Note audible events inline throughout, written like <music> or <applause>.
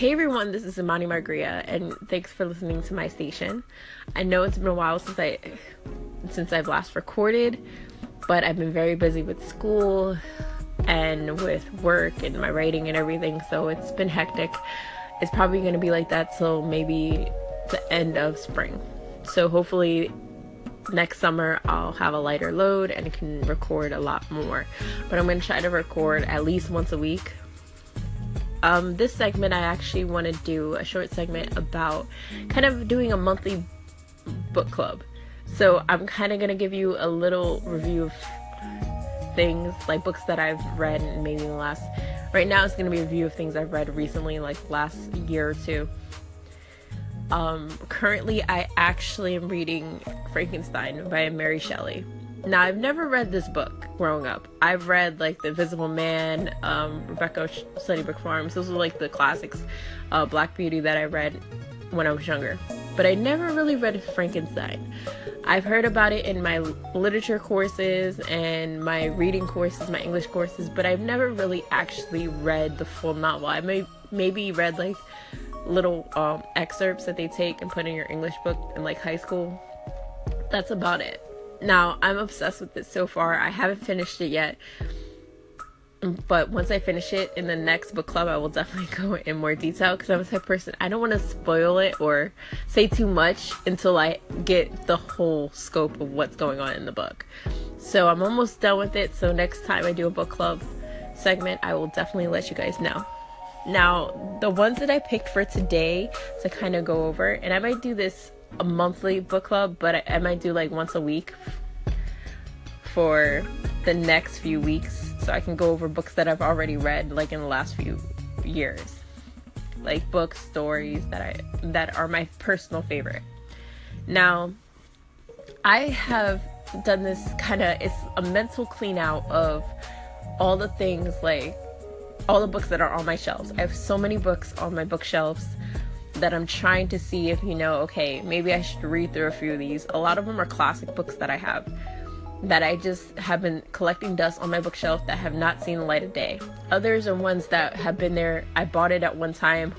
Hey everyone, this is Imani Margria, and thanks for listening to my station. I know it's been a while since I since I've last recorded, but I've been very busy with school and with work and my writing and everything, so it's been hectic. It's probably going to be like that till maybe the end of spring. So hopefully next summer I'll have a lighter load and can record a lot more. But I'm going to try to record at least once a week um, this segment, I actually want to do a short segment about kind of doing a monthly book club. So I'm kind of going to give you a little review of things, like books that I've read maybe in the last. Right now, it's going to be a review of things I've read recently, like last year or two. Um, currently, I actually am reading Frankenstein by Mary Shelley. Now, I've never read this book growing up. I've read like The Invisible Man, um, Rebecca Sunnybrook Farms. Those are like the classics, uh, Black Beauty that I read when I was younger. But I never really read Frankenstein. I've heard about it in my literature courses and my reading courses, my English courses, but I've never really actually read the full novel. I may maybe read like little um, excerpts that they take and put in your English book in like high school. That's about it. Now, I'm obsessed with it so far. I haven't finished it yet. But once I finish it in the next book club, I will definitely <laughs> go in more detail because I'm a type person. I don't want to spoil it or say too much until I get the whole scope of what's going on in the book. So I'm almost done with it. So next time I do a book club segment, I will definitely let you guys know. Now, the ones that I picked for today to kind of go over, and I might do this a monthly book club, but I, I might do like once a week for the next few weeks so I can go over books that I've already read like in the last few years. Like book stories that I that are my personal favorite. Now, I have done this kind of it's a mental clean out of all the things like all the books that are on my shelves. I have so many books on my bookshelves that I'm trying to see if you know, okay, maybe I should read through a few of these. A lot of them are classic books that I have that I just have been collecting dust on my bookshelf that have not seen the light of day. Others are ones that have been there. I bought it at one time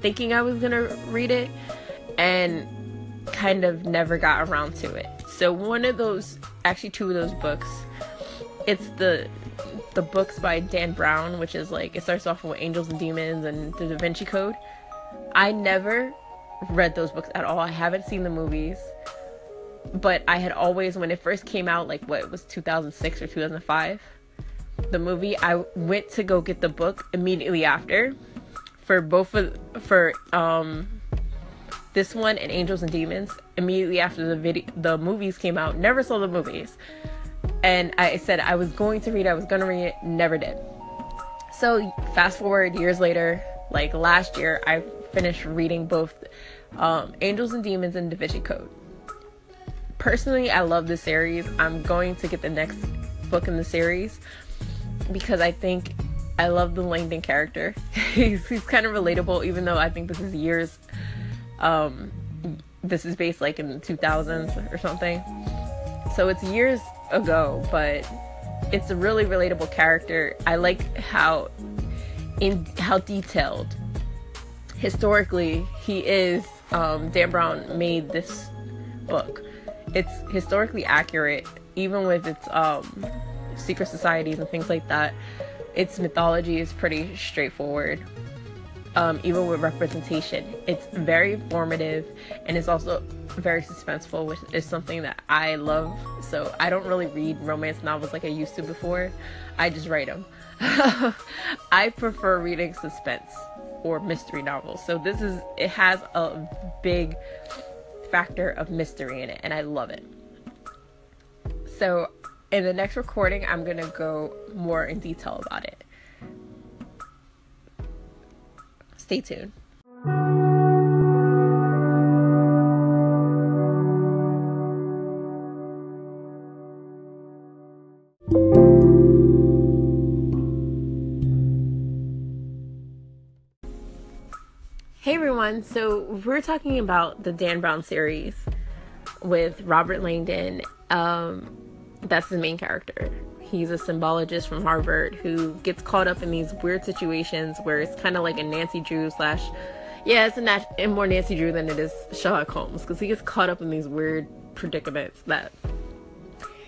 thinking I was going to read it and kind of never got around to it. So one of those, actually two of those books, it's the the books by Dan Brown, which is like it starts off with Angels and Demons and The Da Vinci Code. I never read those books at all. I haven't seen the movies. But I had always, when it first came out, like what was 2006 or 2005, the movie, I went to go get the book immediately after for both of, for, um, this one and Angels and Demons immediately after the video the movies came out. Never saw the movies. And I said I was going to read I was gonna read it, never did. So fast forward years later, like last year, I finished reading both um, Angels and Demons and Vinci Code. Personally, I love this series. I'm going to get the next book in the series because I think I love the Langdon character. <laughs> he's, he's kind of relatable, even though I think this is years. Um, this is based like in the 2000s or something. So it's years ago, but it's a really relatable character. I like how in how detailed. Historically he is um, dan brown made this book. It's historically accurate even with its um, secret societies and things like that. Its mythology is pretty straightforward um, even with representation it's very informative and it's also very suspenseful which is something that i love so i don't really read romance novels like i used to before i just write them <laughs> I prefer reading suspense or mystery novels. So this is it has a big factor of mystery in it and I love it. So in the next recording I'm to go more in detail about it. Stay tuned. Hey everyone, so we're talking about the Dan Brown series with Robert Langdon. Um, that's the main character. He's a symbologist from Harvard who gets caught up in these weird situations where it's kind of like a Nancy Drew slash, yeah, it's a nat- more Nancy Drew than it is Sherlock Holmes because he gets caught up in these weird predicaments that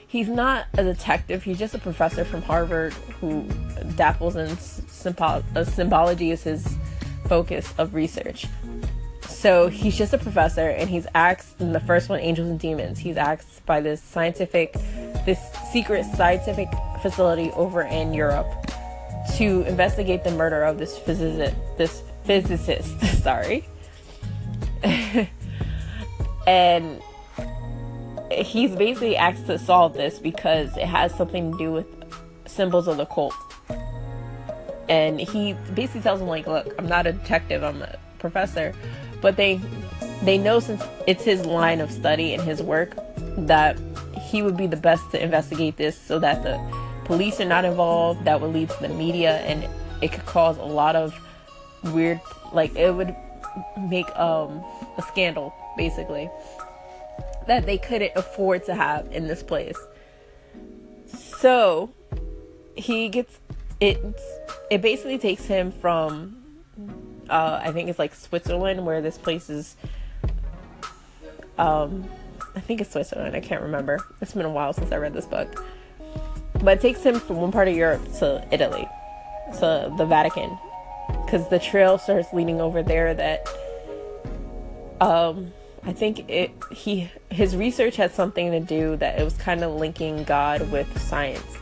he's not a detective. He's just a professor from Harvard who dapples in uh, symbology is his focus of research. So he's just a professor, and he's asked in the first one, Angels and Demons. He's asked by this scientific, this secret scientific facility over in Europe to investigate the murder of this physicist. This physicist, <laughs> sorry. <laughs> and he's basically asked to solve this because it has something to do with symbols of the cult. And he basically tells him like, "Look, I'm not a detective. I'm a professor." but they they know since it's his line of study and his work that he would be the best to investigate this so that the police are not involved that would lead to the media and it could cause a lot of weird like it would make um a scandal basically that they couldn't afford to have in this place so he gets it it basically takes him from uh, I think it's like Switzerland, where this place is. Um, I think it's Switzerland. I can't remember. It's been a while since I read this book. But it takes him from one part of Europe to Italy, to the Vatican, because the trail starts leading over there. That um, I think it he his research had something to do that it was kind of linking God with science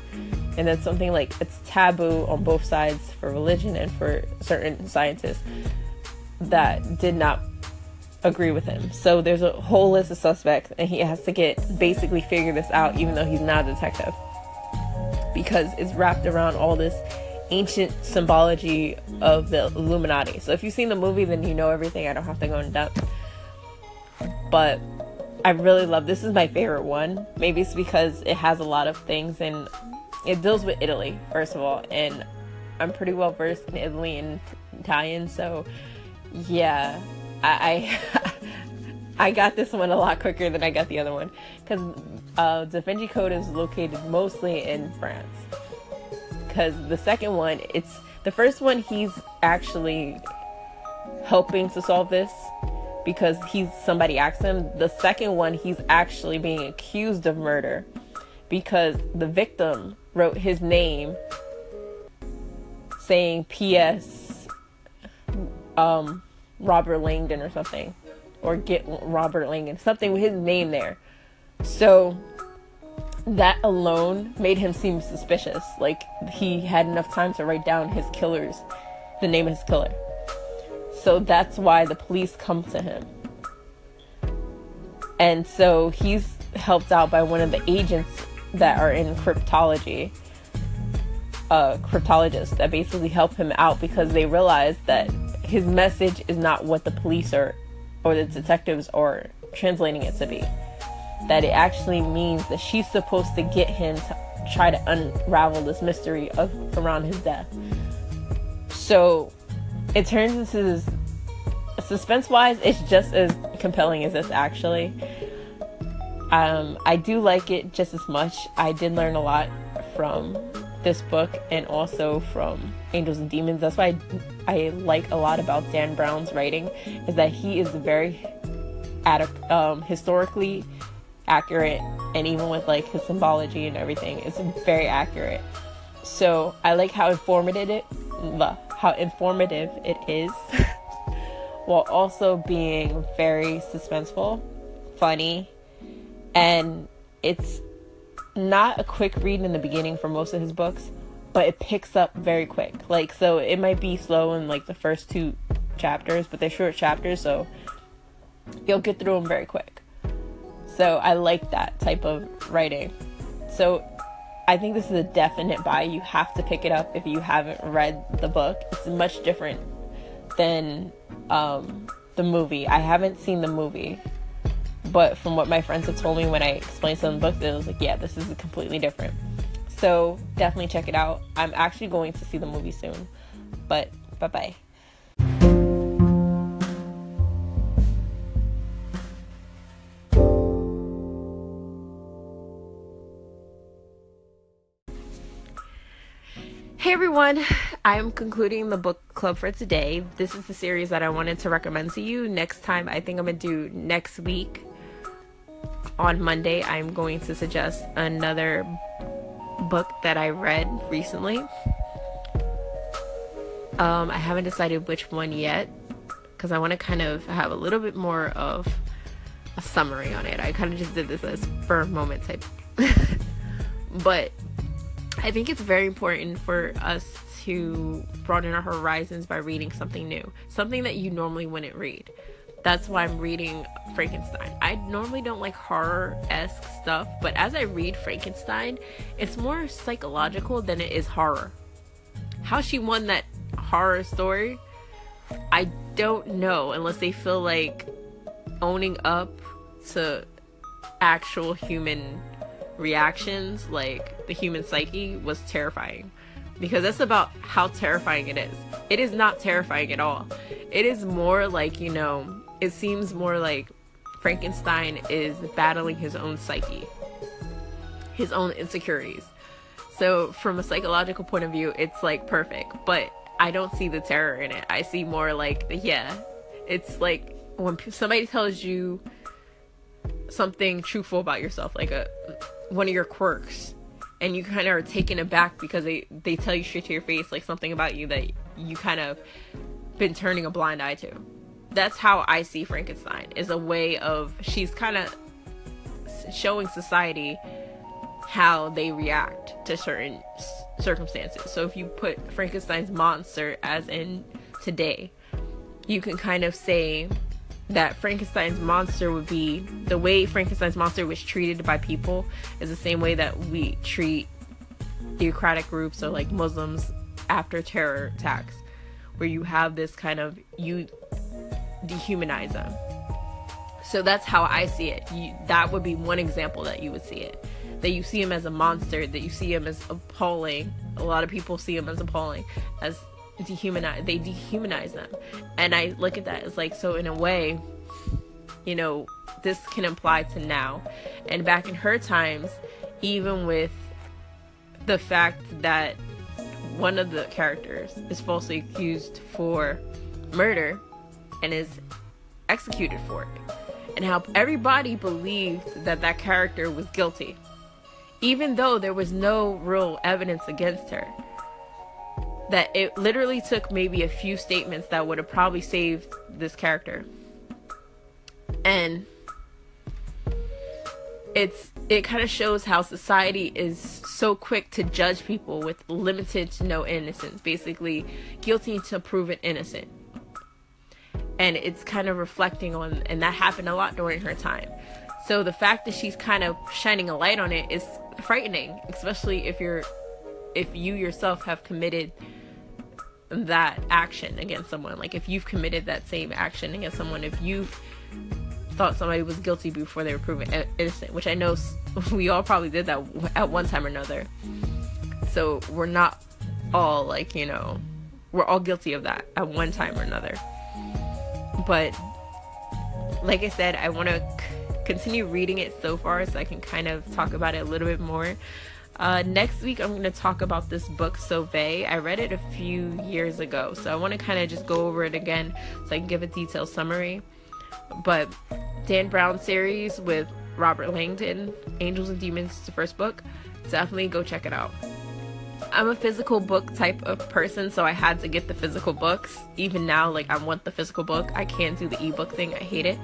and that's something like it's taboo on both sides for religion and for certain scientists that did not agree with him. So there's a whole list of suspects, and he has to get basically figure this out, even though he's not a detective, because it's wrapped around all this ancient symbology of the Illuminati. So if you've seen the movie, then you know everything. I don't have to go in depth, but I really love this. Is my favorite one. Maybe it's because it has a lot of things and it deals with Italy, first of all, and I'm pretty well versed in Italy and Italian, so yeah, I I, <laughs> I got this one a lot quicker than I got the other one because uh, Da Vinci Code is located mostly in France. Because the second one, it's the first one he's actually helping to solve this because he's somebody asked him. The second one, he's actually being accused of murder because the victim wrote his name saying P.S. Um, Robert Langdon or something, or get Robert Langdon, something with his name there. So that alone made him seem suspicious. Like he had enough time to write down his killer's, the name of his killer. So that's why the police come to him. And so he's helped out by one of the agents that are in cryptology, uh, cryptologists that basically help him out because they realize that his message is not what the police are or the detectives are translating it to be. That it actually means that she's supposed to get him to try to unravel this mystery of around his death. So it turns into this suspense wise, it's just as compelling as this actually. Um, I do like it just as much. I did learn a lot from this book and also from Angels and Demons. That's why I, I like a lot about Dan Brown's writing is that he is very ad- um, historically accurate and even with like his symbology and everything, it's very accurate. So I like how informative it, how informative it is, <laughs> while also being very suspenseful, funny, and it's not a quick read in the beginning for most of his books, but it picks up very quick. Like so it might be slow in like the first two chapters, but they're short chapters, so you'll get through them very quick. So I like that type of writing. So I think this is a definite buy. You have to pick it up if you haven't read the book. It's much different than um, the movie. I haven't seen the movie, but from what my friends have told me when I explained some of the books, it was like, yeah, this is completely different. So definitely check it out. I'm actually going to see the movie soon. But bye bye. Hey everyone, I'm concluding the book club for today. This is the series that I wanted to recommend to you. Next time, I think I'm gonna do next week on Monday. I'm going to suggest another book that I read recently. Um, I haven't decided which one yet because I want to kind of have a little bit more of a summary on it. I kind of just did this as spur moment type. <laughs> but I think it's very important for us to broaden our horizons by reading something new, something that you normally wouldn't read. That's why I'm reading Frankenstein. I normally don't like horror esque stuff, but as I read Frankenstein, it's more psychological than it is horror. How she won that horror story, I don't know unless they feel like owning up to actual human reactions, like the human psyche, was terrifying. Because that's about how terrifying it is. It is not terrifying at all. It is more like, you know, it seems more like Frankenstein is battling his own psyche, his own insecurities. So, from a psychological point of view, it's like perfect. But I don't see the terror in it. I see more like yeah. It's like when somebody tells you something truthful about yourself, like a one of your quirks, and you kind of are taken aback because they they tell you straight to your face like something about you that you kind of been turning a blind eye to. That's how I see Frankenstein. Is a way of she's kind of showing society how they react to certain circumstances. So if you put Frankenstein's monster as in today, you can kind of say that Frankenstein's monster would be the way Frankenstein's monster was treated by people is the same way that we treat theocratic groups or like Muslims after terror attacks, where you have this kind of you dehumanize them. So that's how I see it. You, that would be one example that you would see it that you see him as a monster, that you see him as appalling. A lot of people see him as appalling, as dehumanize. They dehumanize them, and I look at that as like so. In a way, you know, this can apply to now, and back in her times, even with the fact that one of the characters is falsely accused for murder and is executed for it and how everybody believed that that character was guilty even though there was no real evidence against her. That it literally took maybe a few statements that would have probably saved this character. And it's it kind of shows how society is so quick to judge people with limited to no innocence, basically guilty to proven innocent. And it's kind of reflecting on and that happened a lot during her time. So the fact that she's kind of shining a light on it is frightening, especially if you're if you yourself have committed that action against someone. Like if you've committed that same action against someone, if you've thought somebody was guilty before they were proven innocent, which I know <laughs> we all probably did that at one time or another. So we're not all like, you know, we're all guilty of that at one time or another. But like I said, I want to continue reading it so far so I can kind of talk about it a little bit more. Uh, next week, I'm going to talk about this book, Sauvé. I read it a few years ago, so I want to kind of just go over it again so I can give a detailed summary. But Dan Brown series with Robert Langdon, Angels and Demons, is the first book. Definitely go check it out. I'm a physical book type of person, so I had to get the physical books. Even now, like I want the physical book. I can't do the ebook thing. I hate it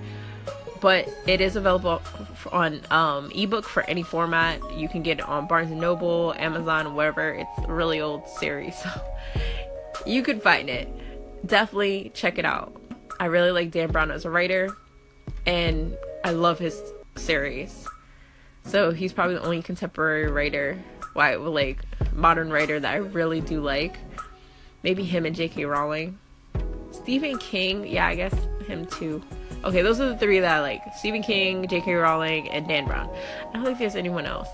but it is available on um, ebook for any format. You can get it on Barnes and Noble, Amazon, wherever. It's a really old series, <laughs> so you can find it. Definitely check it out. I really like Dan Brown as a writer, and I love his series. So he's probably the only contemporary writer, why like modern writer that I really do like. Maybe him and J.K. Rowling. Stephen King, yeah, I guess him too. Okay, those are the three that I like Stephen King, J.K. Rowling, and Dan Brown. I don't think there's anyone else,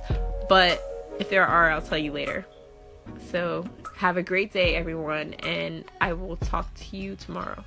but if there are, I'll tell you later. So, have a great day, everyone, and I will talk to you tomorrow.